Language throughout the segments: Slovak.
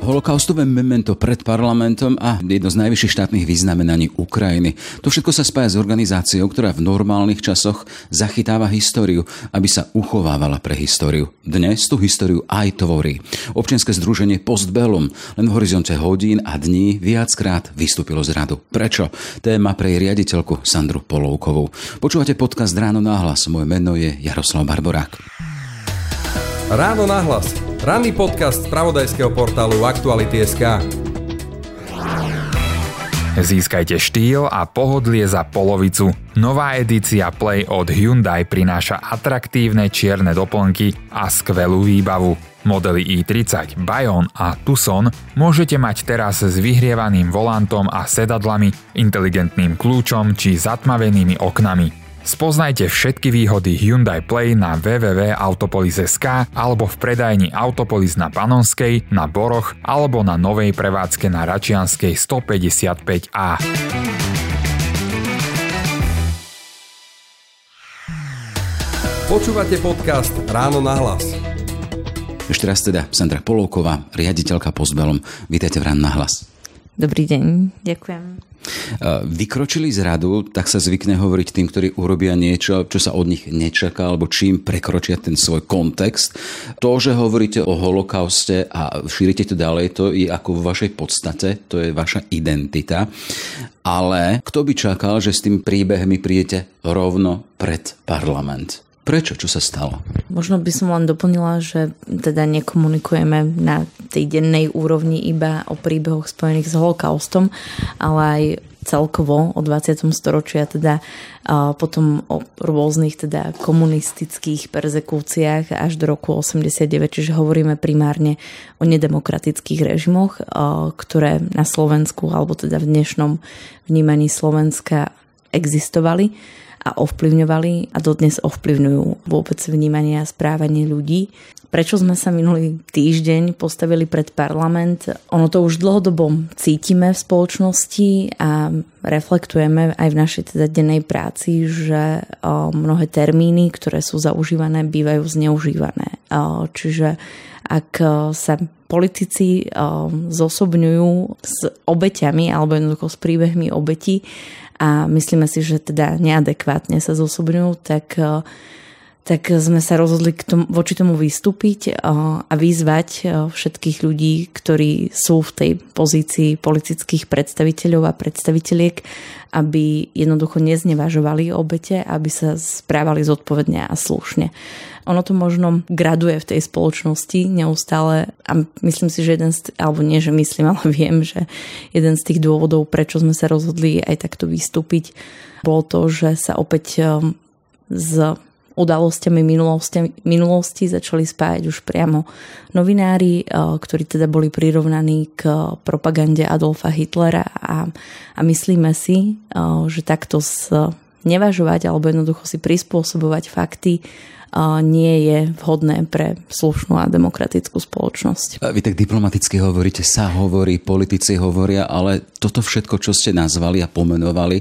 Holokaustové memento pred parlamentom a jedno z najvyšších štátnych vyznamenaní Ukrajiny. To všetko sa spája s organizáciou, ktorá v normálnych časoch zachytáva históriu, aby sa uchovávala pre históriu. Dnes tú históriu aj tvorí. Občianske združenie Postbellum len v horizonte hodín a dní viackrát vystúpilo z radu. Prečo? Téma pre riaditeľku Sandru Polovkovú. Počúvate podcast Ráno náhlas. Moje meno je Jaroslav Barborák. Ráno nahlas. Ranný podcast z pravodajského portálu Aktuality.sk. Získajte štýl a pohodlie za polovicu. Nová edícia Play od Hyundai prináša atraktívne čierne doplnky a skvelú výbavu. Modely i30, Bayon a Tucson môžete mať teraz s vyhrievaným volantom a sedadlami, inteligentným kľúčom či zatmavenými oknami. Spoznajte všetky výhody Hyundai Play na www.autopolis.sk alebo v predajni Autopolis na Panonskej, na Boroch alebo na novej prevádzke na Račianskej 155A. Počúvate podcast Ráno na hlas. Ešte raz teda Sandra Polovková, riaditeľka Postbelom. Vítajte v Ráno na hlas. Dobrý deň, ďakujem. Vykročili z radu, tak sa zvykne hovoriť tým, ktorí urobia niečo, čo sa od nich nečaká, alebo čím prekročia ten svoj kontext. To, že hovoríte o holokauste a šírite to ďalej, to je ako v vašej podstate, to je vaša identita. Ale kto by čakal, že s tým príbehmi prídete rovno pred parlament? Prečo? Čo sa stalo? Možno by som len doplnila, že teda nekomunikujeme na tej dennej úrovni iba o príbehoch spojených s holokaustom, ale aj celkovo o 20. storočia, teda potom o rôznych teda komunistických perzekúciách až do roku 89, čiže hovoríme primárne o nedemokratických režimoch, ktoré na Slovensku alebo teda v dnešnom vnímaní Slovenska existovali a ovplyvňovali a dodnes ovplyvňujú vôbec vnímanie a správanie ľudí. Prečo sme sa minulý týždeň postavili pred parlament? Ono to už dlhodobo cítime v spoločnosti a reflektujeme aj v našej teda dennej práci, že mnohé termíny, ktoré sú zaužívané, bývajú zneužívané. Čiže ak sa politici zosobňujú s obeťami alebo jednoducho s príbehmi obeti a myslíme si, že teda neadekvátne sa zosobňujú, tak tak sme sa rozhodli k tomu, voči tomu vystúpiť a vyzvať všetkých ľudí, ktorí sú v tej pozícii politických predstaviteľov a predstaviteľiek, aby jednoducho neznevažovali obete, aby sa správali zodpovedne a slušne. Ono to možno graduje v tej spoločnosti neustále a myslím si, že jeden z, alebo nie, že myslím, ale viem, že jeden z tých dôvodov, prečo sme sa rozhodli aj takto vystúpiť, bolo to, že sa opäť z udalosťami minulosti, minulosti začali spájať už priamo novinári, eh, ktorí teda boli prirovnaní k propagande Adolfa Hitlera a, a myslíme si, eh, že takto nevažovať alebo jednoducho si prispôsobovať fakty nie je vhodné pre slušnú a demokratickú spoločnosť. Vy tak diplomaticky hovoríte, sa hovorí, politici hovoria, ale toto všetko, čo ste nazvali a pomenovali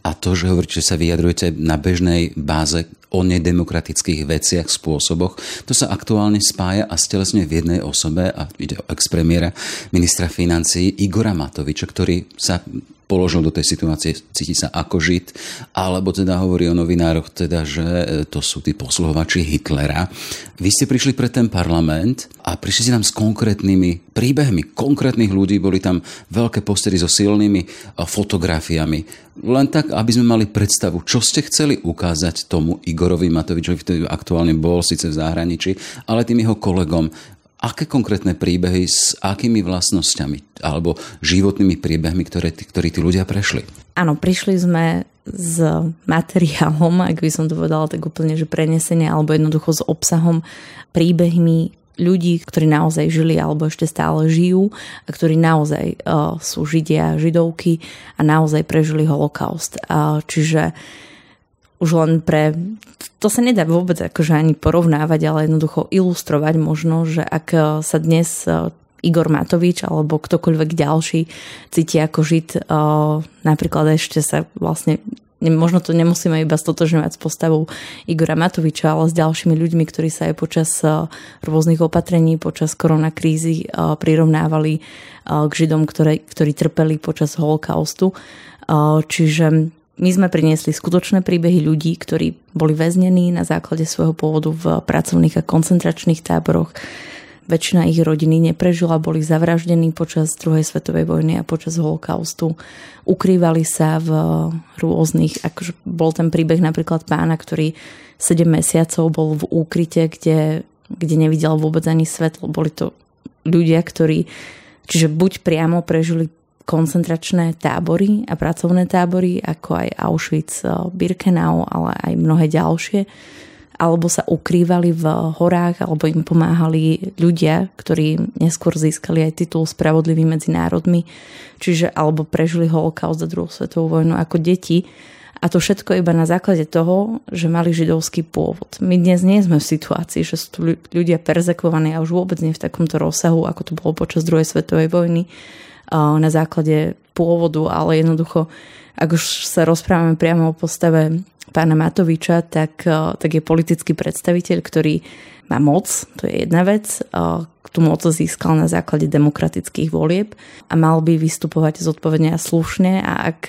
a to, že hovoríte, že sa vyjadrujete na bežnej báze o nedemokratických veciach, spôsoboch. To sa aktuálne spája a stelesňuje v jednej osobe a ide o expremiera ministra financií Igora Matoviča, ktorý sa položil do tej situácie, cíti sa ako žid, alebo teda hovorí o novinároch, teda, že e, to sú tí posluhovači Hitlera. Vy ste prišli pre ten parlament a prišli ste tam s konkrétnymi príbehmi konkrétnych ľudí, boli tam veľké postery so silnými e, fotografiami. Len tak, aby sme mali predstavu, čo ste chceli ukázať tomu Igorovi Matovičovi, ktorý aktuálne bol síce v zahraničí, ale tým jeho kolegom aké konkrétne príbehy s akými vlastnosťami alebo životnými príbehmi, ktoré, ktorí tí ľudia prešli? Áno, prišli sme s materiálom, ak by som to povedala tak úplne, že prenesenie alebo jednoducho s obsahom príbehmi ľudí, ktorí naozaj žili alebo ešte stále žijú a ktorí naozaj uh, sú židia, židovky a naozaj prežili holokaust. Uh, čiže už len pre... To sa nedá vôbec akože ani porovnávať, ale jednoducho ilustrovať možno, že ak sa dnes e, Igor Matovič alebo ktokoľvek ďalší cíti ako žid, e, napríklad ešte sa vlastne možno to nemusíme iba stotožňovať s postavou Igora Matoviča, ale s ďalšími ľuďmi, ktorí sa aj počas rôznych opatrení, počas koronakrízy prirovnávali k Židom, ktoré, ktorí trpeli počas holokaustu. Čiže my sme priniesli skutočné príbehy ľudí, ktorí boli väznení na základe svojho pôvodu v pracovných a koncentračných táboroch. Väčšina ich rodiny neprežila, boli zavraždení počas druhej svetovej vojny a počas holokaustu. Ukrývali sa v rôznych, akože bol ten príbeh napríklad pána, ktorý 7 mesiacov bol v úkryte, kde, kde nevidel vôbec ani svetlo. Boli to ľudia, ktorí čiže buď priamo prežili koncentračné tábory a pracovné tábory, ako aj Auschwitz, Birkenau, ale aj mnohé ďalšie, alebo sa ukrývali v horách, alebo im pomáhali ľudia, ktorí neskôr získali aj titul Spravodlivý medzi národmi, čiže alebo prežili holokaust za druhú svetovú vojnu ako deti. A to všetko iba na základe toho, že mali židovský pôvod. My dnes nie sme v situácii, že sú tu ľudia perzekvovaní a už vôbec nie v takomto rozsahu, ako to bolo počas druhej svetovej vojny na základe pôvodu, ale jednoducho, ak už sa rozprávame priamo o postave pána Matoviča, tak, tak je politický predstaviteľ, ktorý má moc, to je jedna vec, tú moc získal na základe demokratických volieb a mal by vystupovať zodpovedne a slušne a ak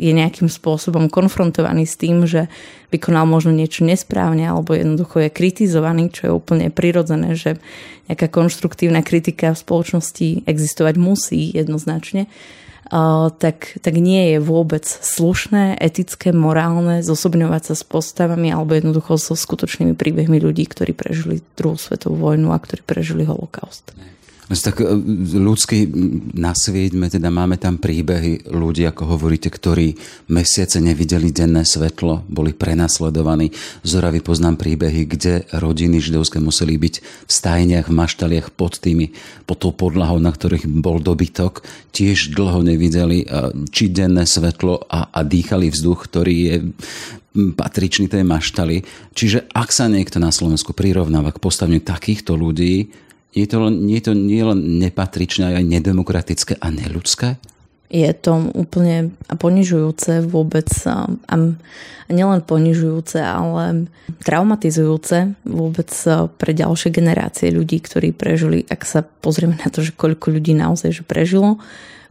je nejakým spôsobom konfrontovaný s tým, že vykonal možno niečo nesprávne alebo jednoducho je kritizovaný, čo je úplne prirodzené, že nejaká konštruktívna kritika v spoločnosti existovať musí jednoznačne, tak, tak nie je vôbec slušné, etické, morálne zosobňovať sa s postavami alebo jednoducho so skutočnými príbehmi ľudí, ktorí prežili druhú svetovú vojnu a ktorí prežili holokaust. Tak e, ľudský nasvieťme, teda máme tam príbehy ľudí, ako hovoríte, ktorí mesiace nevideli denné svetlo, boli prenasledovaní. Zora poznám príbehy, kde rodiny židovské museli byť v stajniach, v maštaliach pod tými, pod tou podlahou, na ktorých bol dobytok. Tiež dlho nevideli e, či denné svetlo a, a dýchali vzduch, ktorý je patričný tej maštali. Čiže ak sa niekto na Slovensku prirovnáva k postaveniu takýchto ľudí, je to, nie je to nie len nepatričné, aj nedemokratické a neľudské? Je to úplne ponižujúce vôbec a nielen ponižujúce, ale traumatizujúce vôbec pre ďalšie generácie ľudí, ktorí prežili, ak sa pozrieme na to, že koľko ľudí naozaj že prežilo,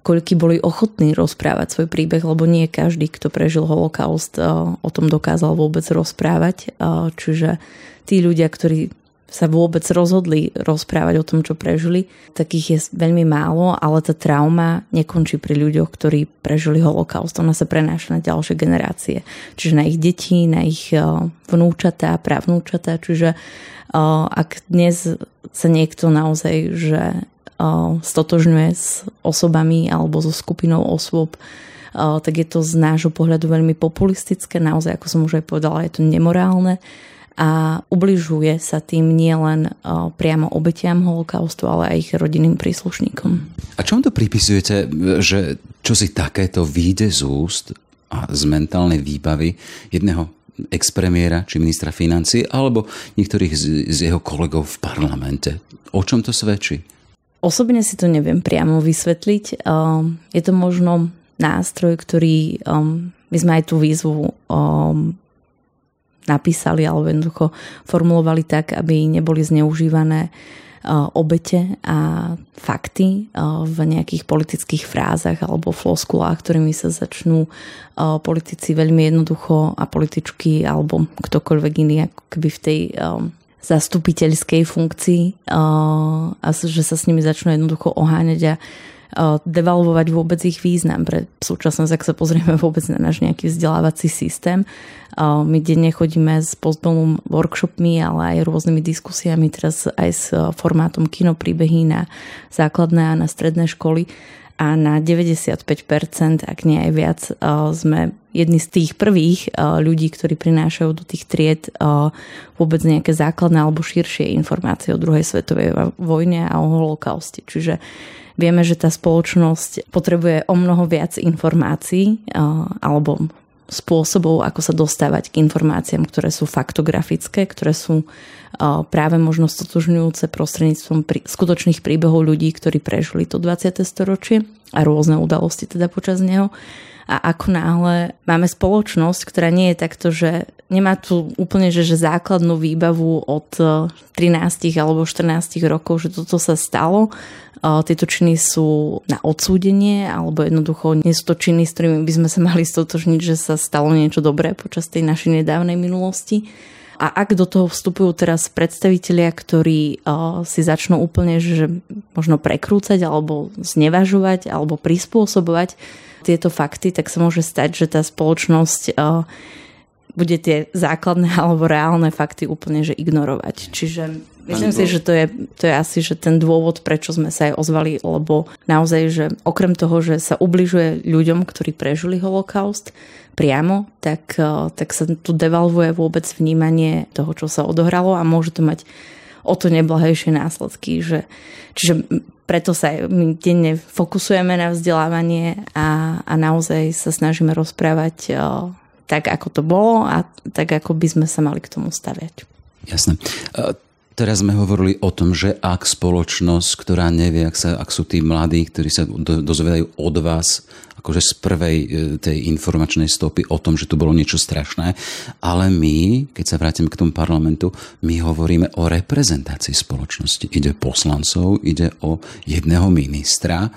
koľky boli ochotní rozprávať svoj príbeh, lebo nie každý, kto prežil holokaust, o tom dokázal vôbec rozprávať. Čiže tí ľudia, ktorí sa vôbec rozhodli rozprávať o tom, čo prežili, takých je veľmi málo, ale tá trauma nekončí pri ľuďoch, ktorí prežili holokaust. Ona sa prenáša na ďalšie generácie. Čiže na ich deti, na ich eh, vnúčatá, pravnúčatá. Čiže eh, ak dnes sa niekto naozaj že eh, stotožňuje s osobami alebo so skupinou osôb, tak je to z nášho pohľadu veľmi populistické. Naozaj, ako som už aj povedala, je to nemorálne a ubližuje sa tým nielen priamo obetiam holokaustu, ale aj ich rodinným príslušníkom. A čom to pripisujete, že čo si takéto výjde z úst a z mentálnej výbavy jedného expremiéra či ministra financí alebo niektorých z, z jeho kolegov v parlamente? O čom to svedčí? Osobne si to neviem priamo vysvetliť. Je to možno nástroj, ktorý my sme aj tú výzvu napísali alebo jednoducho formulovali tak, aby neboli zneužívané obete a fakty v nejakých politických frázach alebo floskulách, ktorými sa začnú politici veľmi jednoducho a političky alebo ktokoľvek iný ako keby v tej zastupiteľskej funkcii a že sa s nimi začnú jednoducho oháňať a devalvovať vôbec ich význam pre súčasnosť, ak sa pozrieme vôbec na náš nejaký vzdelávací systém. My denne chodíme s postbelom workshopmi, ale aj rôznymi diskusiami, teraz aj s formátom kinopríbehy na základné a na stredné školy a na 95%, ak nie aj viac, sme jedni z tých prvých ľudí, ktorí prinášajú do tých tried vôbec nejaké základné alebo širšie informácie o druhej svetovej vojne a o holokauste. Čiže Vieme, že tá spoločnosť potrebuje o mnoho viac informácií alebo spôsobov, ako sa dostávať k informáciám, ktoré sú faktografické, ktoré sú práve možno stotožňujúce prostredníctvom skutočných príbehov ľudí, ktorí prežili to 20. storočie a rôzne udalosti teda počas neho. A ako náhle máme spoločnosť, ktorá nie je takto, že nemá tu úplne že, že základnú výbavu od 13 alebo 14 rokov, že toto sa stalo. Tieto činy sú na odsúdenie alebo jednoducho nie sú to činy, s ktorými by sme sa mali stotožniť, že sa stalo niečo dobré počas tej našej nedávnej minulosti. A ak do toho vstupujú teraz predstavitelia, ktorí uh, si začnú úplne, že možno prekrúcať alebo znevažovať alebo prispôsobovať tieto fakty, tak sa môže stať, že tá spoločnosť uh, bude tie základné alebo reálne fakty úplne že ignorovať. Čiže myslím si, že to je, to je asi že ten dôvod, prečo sme sa aj ozvali, lebo naozaj, že okrem toho, že sa ubližuje ľuďom, ktorí prežili holokaust, priamo, tak, eh, tak sa tu devalvuje vôbec vnímanie toho, čo sa odohralo a môže to mať o to neblahejšie následky. Že, čiže preto sa my denne fokusujeme na vzdelávanie a, a naozaj sa snažíme rozprávať eh, tak, ako to bolo a tak, ako by sme sa mali k tomu staviať. Jasné. Teraz sme hovorili o tom, že ak spoločnosť, ktorá nevie, ak, sa, ak sú tí mladí, ktorí sa do, dozvedajú od vás, akože z prvej e, tej informačnej stopy o tom, že tu bolo niečo strašné. Ale my, keď sa vrátime k tomu parlamentu, my hovoríme o reprezentácii spoločnosti. Ide poslancov, ide o jedného ministra.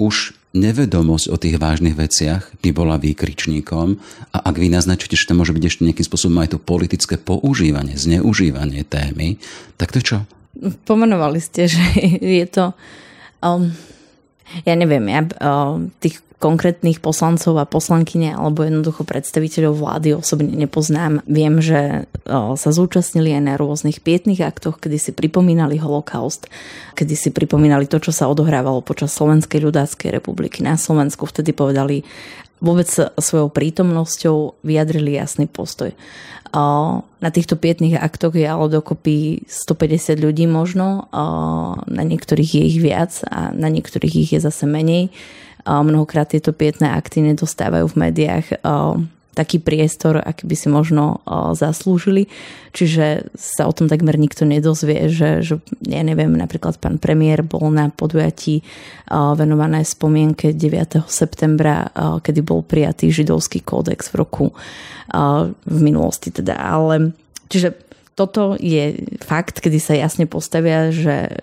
Už nevedomosť o tých vážnych veciach by bola výkričníkom a ak vy naznačíte, že to môže byť ešte nejakým spôsobom aj to politické používanie, zneužívanie témy, tak to čo? Pomenovali ste, že je to... Um, ja neviem, ja uh, tých konkrétnych poslancov a poslankyne alebo jednoducho predstaviteľov vlády osobne nepoznám. Viem, že sa zúčastnili aj na rôznych pietných aktoch, kedy si pripomínali holokaust, kedy si pripomínali to, čo sa odohrávalo počas Slovenskej ľudáckej republiky na Slovensku. Vtedy povedali vôbec svojou prítomnosťou vyjadrili jasný postoj. Na týchto pietných aktoch je ale dokopy 150 ľudí možno, na niektorých je ich viac a na niektorých ich je zase menej. Mnohokrát tieto pietné akty nedostávajú v médiách taký priestor, aký by si možno zaslúžili. Čiže sa o tom takmer nikto nedozvie, že, že ja neviem, napríklad pán premiér bol na podujatí venované spomienke 9. septembra, kedy bol prijatý židovský kódex v roku v minulosti teda. Ale čiže toto je fakt, kedy sa jasne postavia, že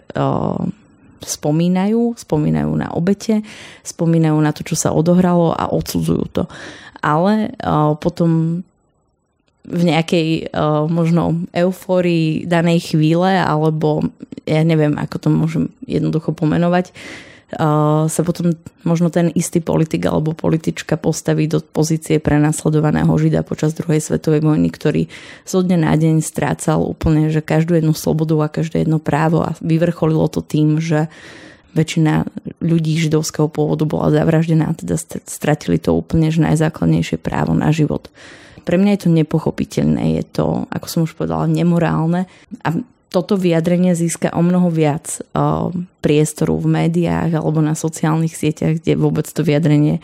spomínajú, spomínajú na obete, spomínajú na to, čo sa odohralo a odsudzujú to. Ale uh, potom v nejakej uh, možno eufórii danej chvíle, alebo ja neviem, ako to môžem jednoducho pomenovať, uh, sa potom možno ten istý politik alebo politička postaví do pozície prenasledovaného žida počas druhej svetovej vojny, ktorý zo dňa na deň strácal úplne že každú jednu slobodu a každé jedno právo a vyvrcholilo to tým, že väčšina ľudí židovského pôvodu bola zavraždená a teda stratili to úplne že najzákladnejšie právo na život. Pre mňa je to nepochopiteľné, je to, ako som už povedala, nemorálne a toto vyjadrenie získa o mnoho viac uh, priestoru v médiách alebo na sociálnych sieťach, kde vôbec to vyjadrenie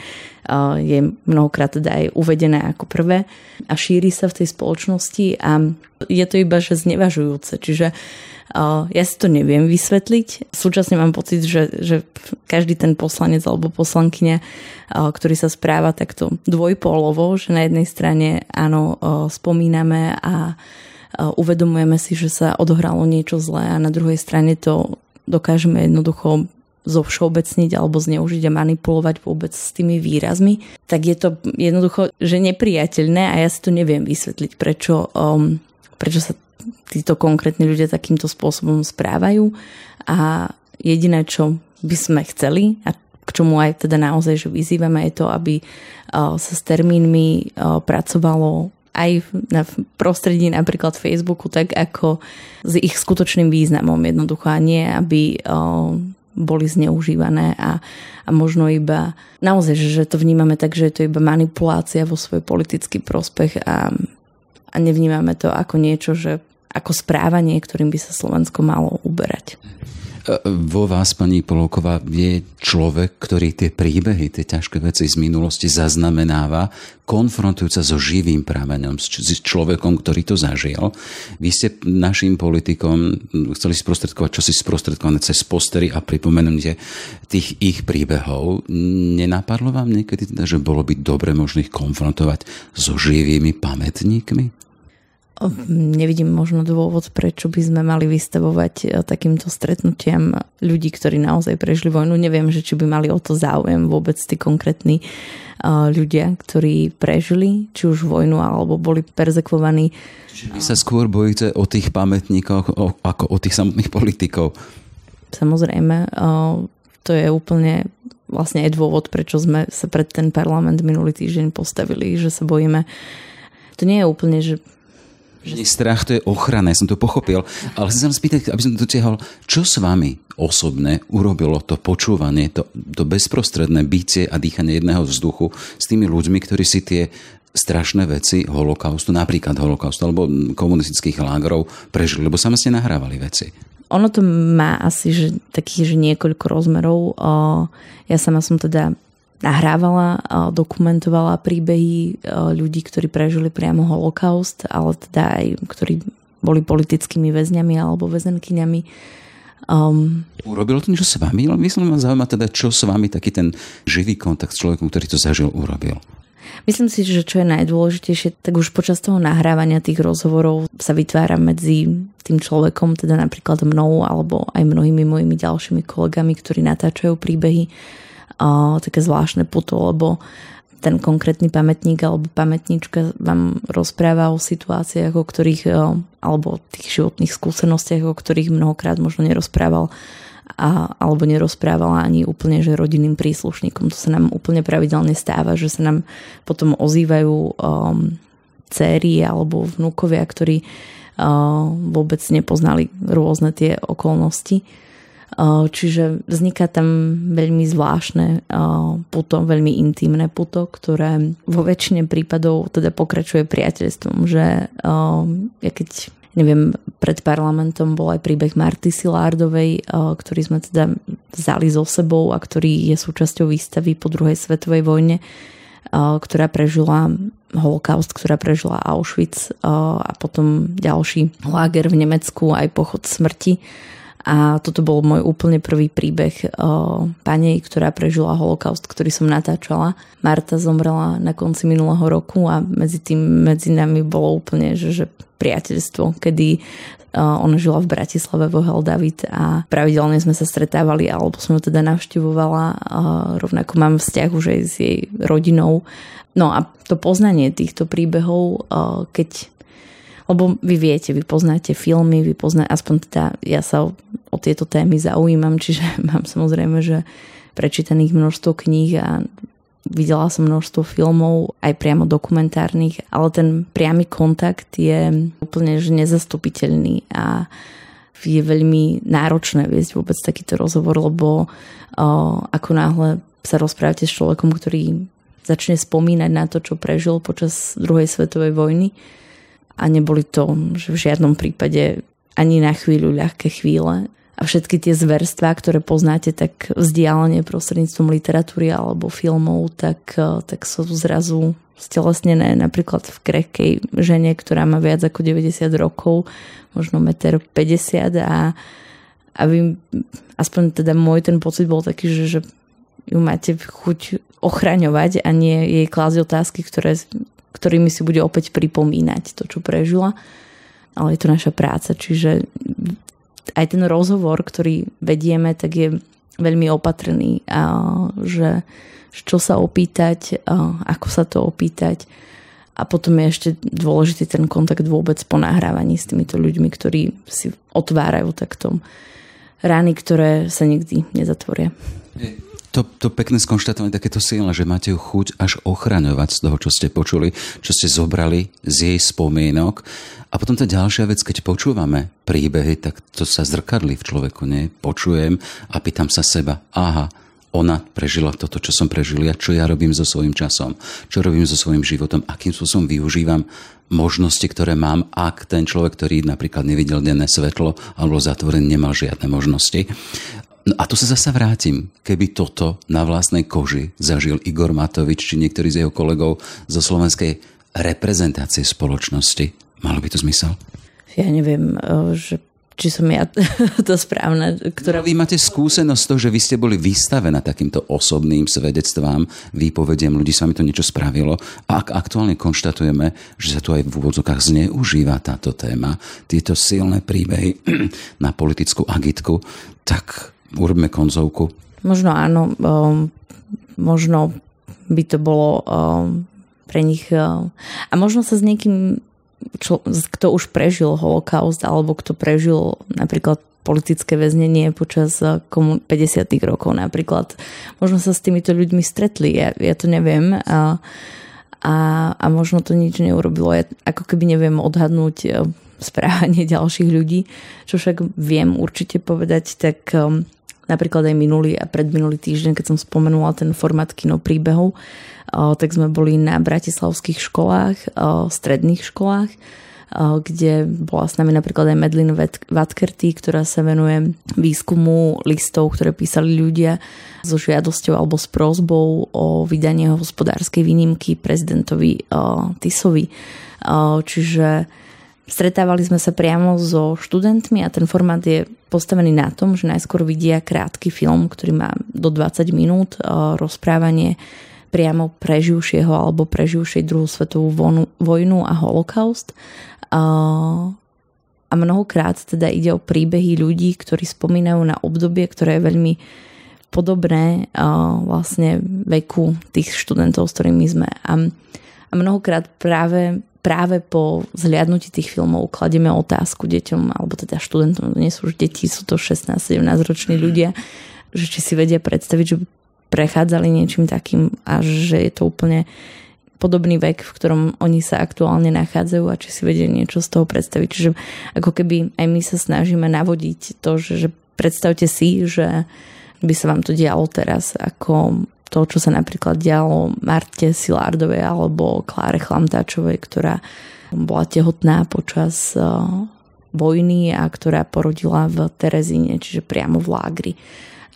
uh, je mnohokrát teda aj uvedené ako prvé a šíri sa v tej spoločnosti a je to iba že znevažujúce. Čiže uh, ja si to neviem vysvetliť. Súčasne mám pocit, že, že každý ten poslanec alebo poslankyňa, ktorý sa správa takto dvojpólovo, že na jednej strane áno, spomíname a uvedomujeme si, že sa odohralo niečo zlé a na druhej strane to dokážeme jednoducho zo všeobecniť alebo zneužiť a manipulovať vôbec s tými výrazmi, tak je to jednoducho, že nepriateľné a ja si to neviem vysvetliť, prečo, um, prečo sa títo konkrétni ľudia takýmto spôsobom správajú. A jediné, čo by sme chceli a k čomu aj teda naozaj že vyzývame je to, aby uh, sa s termínmi uh, pracovalo aj na prostredí napríklad Facebooku, tak ako s ich skutočným významom jednoducho a nie, aby boli zneužívané a, a možno iba naozaj, že to vnímame tak, že je to iba manipulácia vo svoj politický prospech a, a nevnímame to ako niečo, že ako správanie, ktorým by sa Slovensko malo uberať. Vo vás, pani Polovková, je človek, ktorý tie príbehy, tie ťažké veci z minulosti zaznamenáva, konfrontujúca so živým prameňom, s človekom, ktorý to zažil. Vy ste našim politikom chceli sprostredkovať čo si sprostredkované cez postery a pripomenutie tých ich príbehov. Nenapadlo vám niekedy teda, že bolo by dobre možno konfrontovať so živými pamätníkmi? Nevidím možno dôvod, prečo by sme mali vystavovať e, takýmto stretnutiam ľudí, ktorí naozaj prežili vojnu. Neviem, že či by mali o to záujem vôbec tí konkrétni e, ľudia, ktorí prežili či už vojnu alebo boli perzekvovaní. Čiže vy sa skôr bojíte o tých pamätníkoch ako o tých samotných politikov? Samozrejme, e, to je úplne vlastne aj dôvod, prečo sme sa pred ten parlament minulý týždeň postavili, že sa bojíme. To nie je úplne, že že strach to je ochrana, ja som to pochopil. Ale chcem sa spýtať, aby som to dotiahol, čo s vami osobne urobilo to počúvanie, to, to bezprostredné bytie a dýchanie jedného vzduchu s tými ľuďmi, ktorí si tie strašné veci holokaustu, napríklad holokaustu alebo komunistických lágrov prežili, lebo sami ste nahrávali veci. Ono to má asi že, takých že niekoľko rozmerov. Ja sama som teda nahrávala, dokumentovala príbehy ľudí, ktorí prežili priamo holokaust, ale teda aj ktorí boli politickými väzňami alebo väzenkyňami. Um, Urobilo to niečo s vami? Myslím, ma zaujíma teda, čo s vami taký ten živý kontakt s človekom, ktorý to zažil, urobil. Myslím si, že čo je najdôležitejšie, tak už počas toho nahrávania tých rozhovorov sa vytvára medzi tým človekom, teda napríklad mnou alebo aj mnohými mojimi ďalšími kolegami, ktorí natáčajú príbehy, o, také zvláštne puto, lebo ten konkrétny pamätník alebo pamätníčka vám rozpráva o situáciách, o ktorých, alebo o tých životných skúsenostiach, o ktorých mnohokrát možno nerozprával a, alebo nerozprávala ani úplne, že rodinným príslušníkom. To sa nám úplne pravidelne stáva, že sa nám potom ozývajú um, céry alebo vnúkovia, ktorí uh, vôbec nepoznali rôzne tie okolnosti Čiže vzniká tam veľmi zvláštne puto, veľmi intimné puto, ktoré vo väčšine prípadov teda pokračuje priateľstvom, že ja keď neviem, pred parlamentom bol aj príbeh Marty Silárdovej, ktorý sme teda vzali so sebou a ktorý je súčasťou výstavy po druhej svetovej vojne, ktorá prežila holokaust, ktorá prežila Auschwitz a potom ďalší láger v Nemecku, aj pochod smrti a toto bol môj úplne prvý príbeh o panej, ktorá prežila holokaust, ktorý som natáčala. Marta zomrela na konci minulého roku a medzi tým medzi nami bolo úplne, že, že priateľstvo, kedy ona žila v Bratislave vo Hel David a pravidelne sme sa stretávali alebo som ju teda navštevovala. Rovnako mám vzťah už aj s jej rodinou. No a to poznanie týchto príbehov, keď lebo vy viete, vy poznáte filmy, vy poznáte, aspoň teda ja sa o, tieto témy zaujímam, čiže mám samozrejme, že prečítaných množstvo kníh a videla som množstvo filmov, aj priamo dokumentárnych, ale ten priamy kontakt je úplne že nezastupiteľný a je veľmi náročné viesť vôbec takýto rozhovor, lebo o, ako náhle sa rozprávate s človekom, ktorý začne spomínať na to, čo prežil počas druhej svetovej vojny, a neboli to že v žiadnom prípade ani na chvíľu ľahké chvíle. A všetky tie zverstvá, ktoré poznáte tak vzdialene prostredníctvom literatúry alebo filmov, tak, eh, tak sú zrazu stelesnené napríklad v krehkej žene, ktorá má viac ako 90 rokov, možno 1,50 m a, a vy, aspoň teda môj ten pocit bol taký, že, že ju máte chuť ochraňovať a nie jej klásť otázky, ktoré ktorými si bude opäť pripomínať to, čo prežila. Ale je to naša práca, čiže aj ten rozhovor, ktorý vedieme, tak je veľmi opatrný, a že čo sa opýtať, a ako sa to opýtať. A potom je ešte dôležitý ten kontakt vôbec po nahrávaní s týmito ľuďmi, ktorí si otvárajú takto rány, ktoré sa nikdy nezatvoria to, to pekné skonštatovanie, takéto silné, že máte ju chuť až ochraňovať z toho, čo ste počuli, čo ste zobrali z jej spomienok. A potom tá ďalšia vec, keď počúvame príbehy, tak to sa zrkadli v človeku, nie? Počujem a pýtam sa seba, aha, ona prežila toto, čo som prežil ja, čo ja robím so svojím časom, čo robím so svojím životom, akým spôsobom využívam možnosti, ktoré mám, ak ten človek, ktorý napríklad nevidel denné svetlo alebo zatvorený, nemal žiadne možnosti. No a tu sa zasa vrátim. Keby toto na vlastnej koži zažil Igor Matovič či niektorý z jeho kolegov zo slovenskej reprezentácie spoločnosti, malo by to zmysel? Ja neviem, eh, že či som ja to správna. Ktorá... No, vy máte skúsenosť to, že vy ste boli vystavená takýmto osobným svedectvám, výpovediem ľudí, s vami to niečo spravilo. A ak aktuálne konštatujeme, že sa tu aj v úvodzokách zneužíva táto téma, tieto silné príbehy na politickú agitku, tak urobíme konzovku? Možno áno, um, možno by to bolo um, pre nich... Um, a možno sa s niekým, čo, kto už prežil holokaust, alebo kto prežil napríklad politické väznenie počas 50. Uh, rokov napríklad. Možno sa s týmito ľuďmi stretli, ja, ja to neviem. A, a, a možno to nič neurobilo. Ja ako keby neviem odhadnúť uh, správanie ďalších ľudí. Čo však viem určite povedať, tak um, napríklad aj minulý a predminulý týždeň, keď som spomenula ten formát kino príbehov, tak sme boli na bratislavských školách, stredných školách, kde bola s nami napríklad aj Medlin Vatkerty, ktorá sa venuje výskumu listov, ktoré písali ľudia so žiadosťou alebo s prozbou o vydanie hospodárskej výnimky prezidentovi Tisovi. Čiže Stretávali sme sa priamo so študentmi a ten formát je postavený na tom, že najskôr vidia krátky film, ktorý má do 20 minút e, rozprávanie priamo preživšieho alebo preživšej druhú svetovú vojnu a holokaust. E, a mnohokrát teda ide o príbehy ľudí, ktorí spomínajú na obdobie, ktoré je veľmi podobné e, vlastne veku tých študentov, s ktorými sme. A, a mnohokrát práve práve po zhliadnutí tých filmov kladieme otázku deťom, alebo teda študentom, nie sú už deti, sú to 16-17 roční ľudia, že či si vedia predstaviť, že prechádzali niečím takým a že je to úplne podobný vek, v ktorom oni sa aktuálne nachádzajú a či si vedia niečo z toho predstaviť. Čiže ako keby aj my sa snažíme navodiť to, že, že predstavte si, že by sa vám to dialo teraz, ako to, čo sa napríklad dialo Marte Silárdovej alebo Kláre Chlamtáčovej, ktorá bola tehotná počas eh, vojny a ktorá porodila v Terezíne, čiže priamo v lágri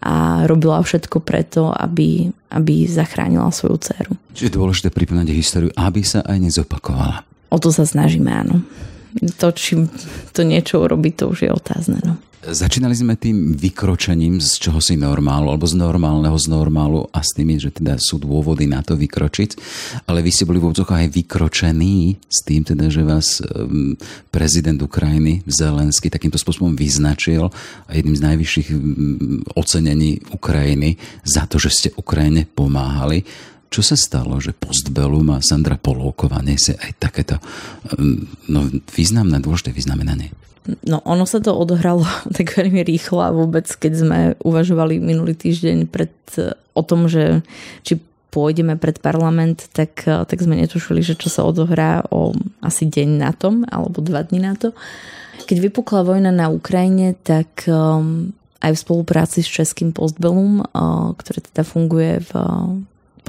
a robila všetko preto, aby, aby zachránila svoju dceru. Čiže dôležité pripomínať históriu, aby sa aj nezopakovala. O to sa snažíme, áno. To, či to niečo urobí, to už je otázne. No. Začínali sme tým vykročením z čoho si normálu, alebo z normálneho z normálu a s tými, že teda sú dôvody na to vykročiť, ale vy ste boli v obzokoch aj vykročení s tým teda, že vás um, prezident Ukrajiny Zelensky takýmto spôsobom vyznačil a jedným z najvyšších um, ocenení Ukrajiny za to, že ste Ukrajine pomáhali. Čo sa stalo, že postbelum a Sandra Polovková nesie aj takéto um, no, významné, dôležité vyznamenanie? No ono sa to odohralo tak veľmi rýchlo a vôbec keď sme uvažovali minulý týždeň pred, e, o tom, že či pôjdeme pred parlament, tak, e, tak sme netušili, že čo sa odohrá o asi deň na tom, alebo dva dní na to. Keď vypukla vojna na Ukrajine, tak um, aj v spolupráci s Českým Postbelum, uh, ktoré teda funguje v,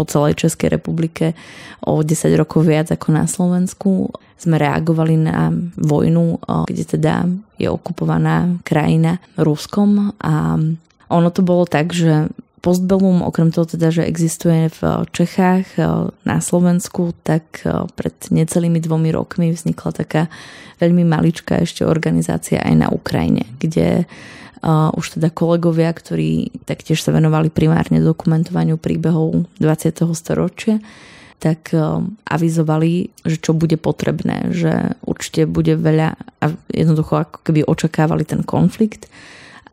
po celej Českej republike o 10 rokov viac ako na Slovensku. Sme reagovali na vojnu, kde teda je okupovaná krajina Ruskom a ono to bolo tak, že Postbellum, okrem toho teda, že existuje v Čechách, na Slovensku, tak pred necelými dvomi rokmi vznikla taká veľmi maličká ešte organizácia aj na Ukrajine, kde už teda kolegovia, ktorí taktiež sa venovali primárne dokumentovaniu príbehov 20. storočia, tak uh, avizovali, že čo bude potrebné, že určite bude veľa a jednoducho ako keby očakávali ten konflikt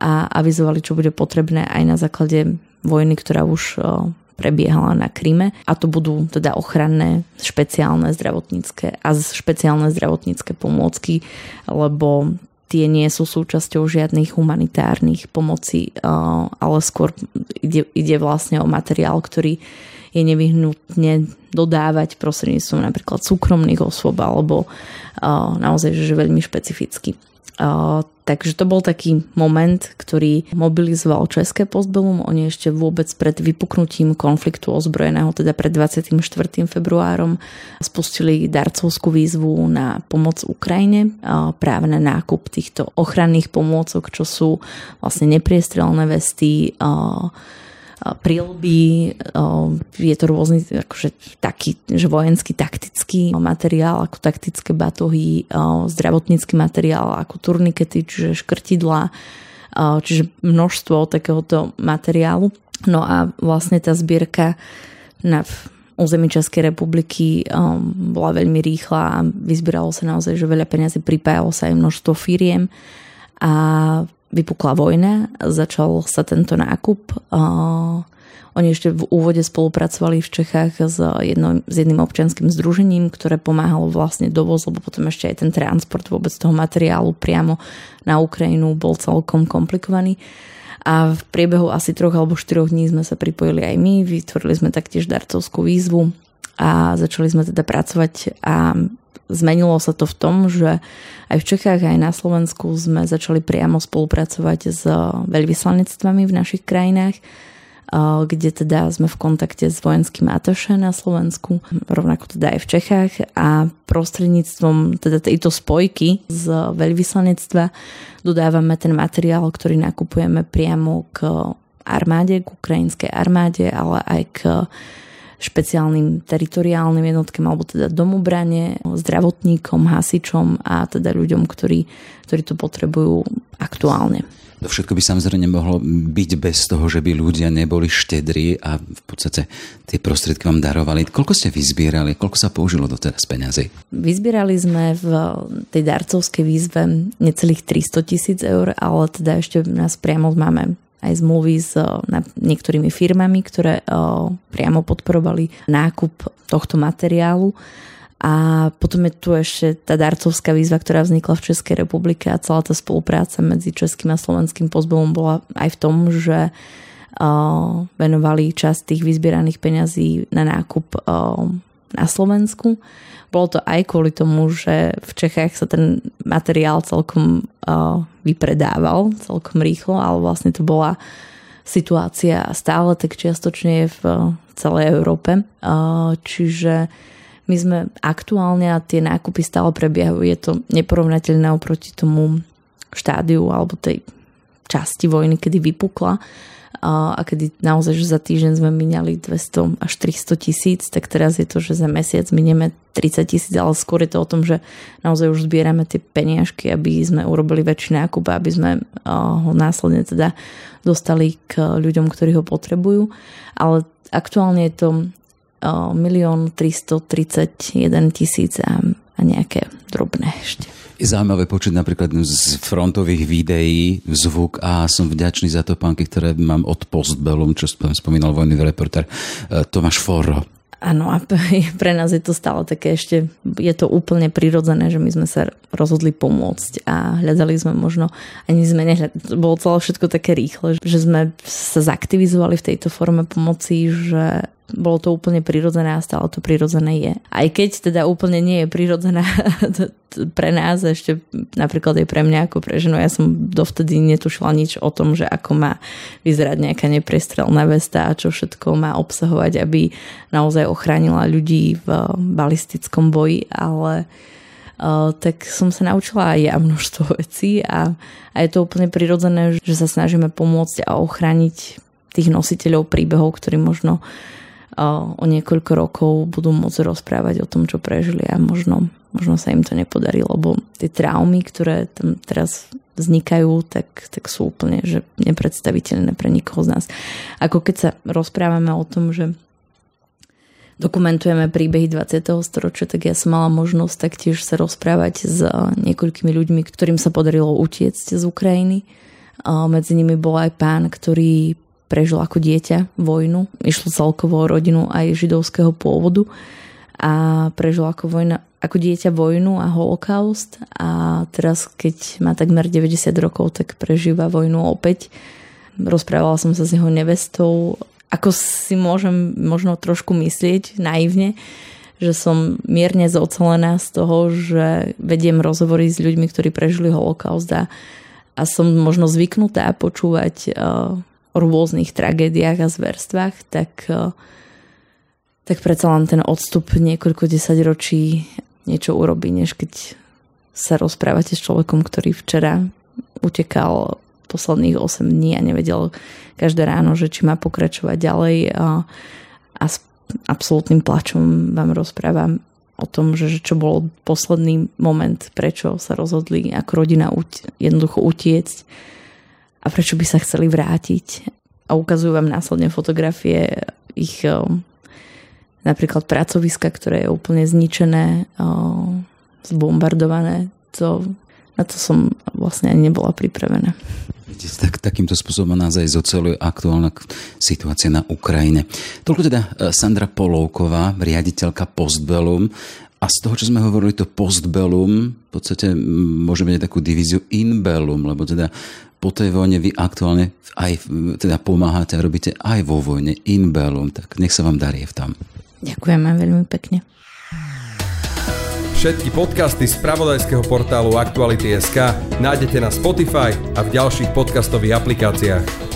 a avizovali, čo bude potrebné aj na základe vojny, ktorá už uh, prebiehala na Kryme a to budú teda ochranné špeciálne zdravotnícke a špeciálne zdravotnícke pomôcky, lebo tie nie sú súčasťou žiadnych humanitárnych pomoci, ale skôr ide, ide vlastne o materiál, ktorý je nevyhnutne dodávať prostredníctvom napríklad súkromných osôb alebo naozaj že veľmi špecificky. Takže to bol taký moment, ktorý mobilizoval České postbelum. Oni ešte vôbec pred vypuknutím konfliktu ozbrojeného, teda pred 24. februárom, spustili darcovskú výzvu na pomoc Ukrajine práve na nákup týchto ochranných pomôcok, čo sú vlastne nepriestrelné vesty, prílby, je to rôzny akože taký, že vojenský taktický materiál, ako taktické batohy, zdravotnícky materiál, ako turnikety, čiže škrtidla, čiže množstvo takéhoto materiálu. No a vlastne tá zbierka na území Českej republiky bola veľmi rýchla a vyzbieralo sa naozaj, že veľa peniazy pripájalo sa aj množstvo firiem a vypukla vojna, začal sa tento nákup. Oni ešte v úvode spolupracovali v Čechách s, jedno, s jedným občianským združením, ktoré pomáhalo vlastne dovoz, lebo potom ešte aj ten transport vôbec toho materiálu priamo na Ukrajinu bol celkom komplikovaný. A v priebehu asi troch alebo štyroch dní sme sa pripojili aj my, vytvorili sme taktiež darcovskú výzvu a začali sme teda pracovať a zmenilo sa to v tom, že aj v Čechách, aj na Slovensku sme začali priamo spolupracovať s veľvyslanectvami v našich krajinách, kde teda sme v kontakte s vojenským ataše na Slovensku, rovnako teda aj v Čechách. A prostredníctvom teda tejto spojky z veľvyslanectva dodávame ten materiál, ktorý nakupujeme priamo k armáde, k ukrajinskej armáde, ale aj k špeciálnym teritoriálnym jednotkám alebo teda domobrane, zdravotníkom, hasičom a teda ľuďom, ktorí, ktorí to potrebujú aktuálne. To všetko by samozrejme mohlo byť bez toho, že by ľudia neboli štedrí a v podstate tie prostriedky vám darovali. Koľko ste vyzbierali? Koľko sa použilo doteraz peniazy? Vyzbierali sme v tej darcovskej výzve necelých 300 tisíc eur, ale teda ešte nás priamo máme aj zmluvy s niektorými firmami, ktoré priamo podporovali nákup tohto materiálu. A potom je tu ešte tá darcovská výzva, ktorá vznikla v Českej republike a celá tá spolupráca medzi českým a slovenským pozbelom bola aj v tom, že venovali časť tých vyzbieraných peňazí na nákup na Slovensku bolo to aj kvôli tomu, že v Čechách sa ten materiál celkom uh, vypredával, celkom rýchlo, ale vlastne to bola situácia stále tak čiastočne v celej Európe. Uh, čiže my sme aktuálne a tie nákupy stále prebiehajú. Je to neporovnateľné oproti tomu štádiu alebo tej časti vojny, kedy vypukla a kedy naozaj, že za týždeň sme minali 200 až 300 tisíc, tak teraz je to, že za mesiac minieme 30 tisíc, ale skôr je to o tom, že naozaj už zbierame tie peniažky, aby sme urobili väčší nákup aby sme ho následne teda dostali k ľuďom, ktorí ho potrebujú. Ale aktuálne je to milión 331 tisíc a nejaké drobné ešte. Je zaujímavé počuť napríklad z frontových videí zvuk a som vďačný za to pánky, ktoré mám od Postbellum, čo spomínal vojný reporter e, Tomáš Forro. Áno, a pre nás je to stále také ešte, je to úplne prirodzené, že my sme sa rozhodli pomôcť a hľadali sme možno, ani sme nehľadali, bolo celé všetko také rýchle, že sme sa zaktivizovali v tejto forme pomoci, že bolo to úplne prirodzené a stále to prirodzené je. Aj keď teda úplne nie je prirodzená pre nás, ešte napríklad aj pre mňa ako pre ženu, ja som dovtedy netušila nič o tom, že ako má vyzerať nejaká neprestrelná vesta a čo všetko má obsahovať, aby naozaj ochránila ľudí v balistickom boji, ale Uh, tak som sa naučila aj ja množstvo vecí a, a je to úplne prirodzené, že sa snažíme pomôcť a ochrániť tých nositeľov príbehov, ktorí možno uh, o niekoľko rokov budú môcť rozprávať o tom, čo prežili a možno, možno sa im to nepodarí, lebo tie traumy, ktoré tam teraz vznikajú, tak, tak sú úplne že nepredstaviteľné pre nikoho z nás. Ako keď sa rozprávame o tom, že dokumentujeme príbehy 20. storočia, tak ja som mala možnosť taktiež sa rozprávať s niekoľkými ľuďmi, ktorým sa podarilo utiecť z Ukrajiny. Medzi nimi bol aj pán, ktorý prežil ako dieťa vojnu. Išlo celkovo o rodinu aj židovského pôvodu a prežil ako, vojna, ako dieťa vojnu a holokaust a teraz keď má takmer 90 rokov, tak prežíva vojnu opäť. Rozprávala som sa s jeho nevestou, ako si môžem možno trošku myslieť naivne, že som mierne zocelená z toho, že vediem rozhovory s ľuďmi, ktorí prežili holokaust a, a som možno zvyknutá počúvať uh, rôznych tragédiách a zverstvách, tak, uh, tak predsa len ten odstup niekoľko desaťročí niečo urobí, než keď sa rozprávate s človekom, ktorý včera utekal posledných 8 dní a nevedel každé ráno, že či má pokračovať ďalej a, a s absolútnym plačom vám rozprávam o tom, že, čo bol posledný moment, prečo sa rozhodli ako rodina uti- jednoducho utiecť a prečo by sa chceli vrátiť. A ukazujú vám následne fotografie ich napríklad pracoviska, ktoré je úplne zničené, zbombardované. To, na to som vlastne ani nebola pripravená. Tak, takýmto spôsobom nás aj zoceluje aktuálna situácia na Ukrajine. Toľko teda e, Sandra Polovková, riaditeľka Postbellum. A z toho, čo sme hovorili, to Postbellum, v podstate môžeme mať takú divíziu Inbellum, lebo teda po tej vojne vy aktuálne aj teda pomáhate a robíte aj vo vojne Inbellum, tak nech sa vám darí v tom. Ďakujeme veľmi pekne. Všetky podcasty z pravodajského portálu Aktuality.sk nájdete na Spotify a v ďalších podcastových aplikáciách.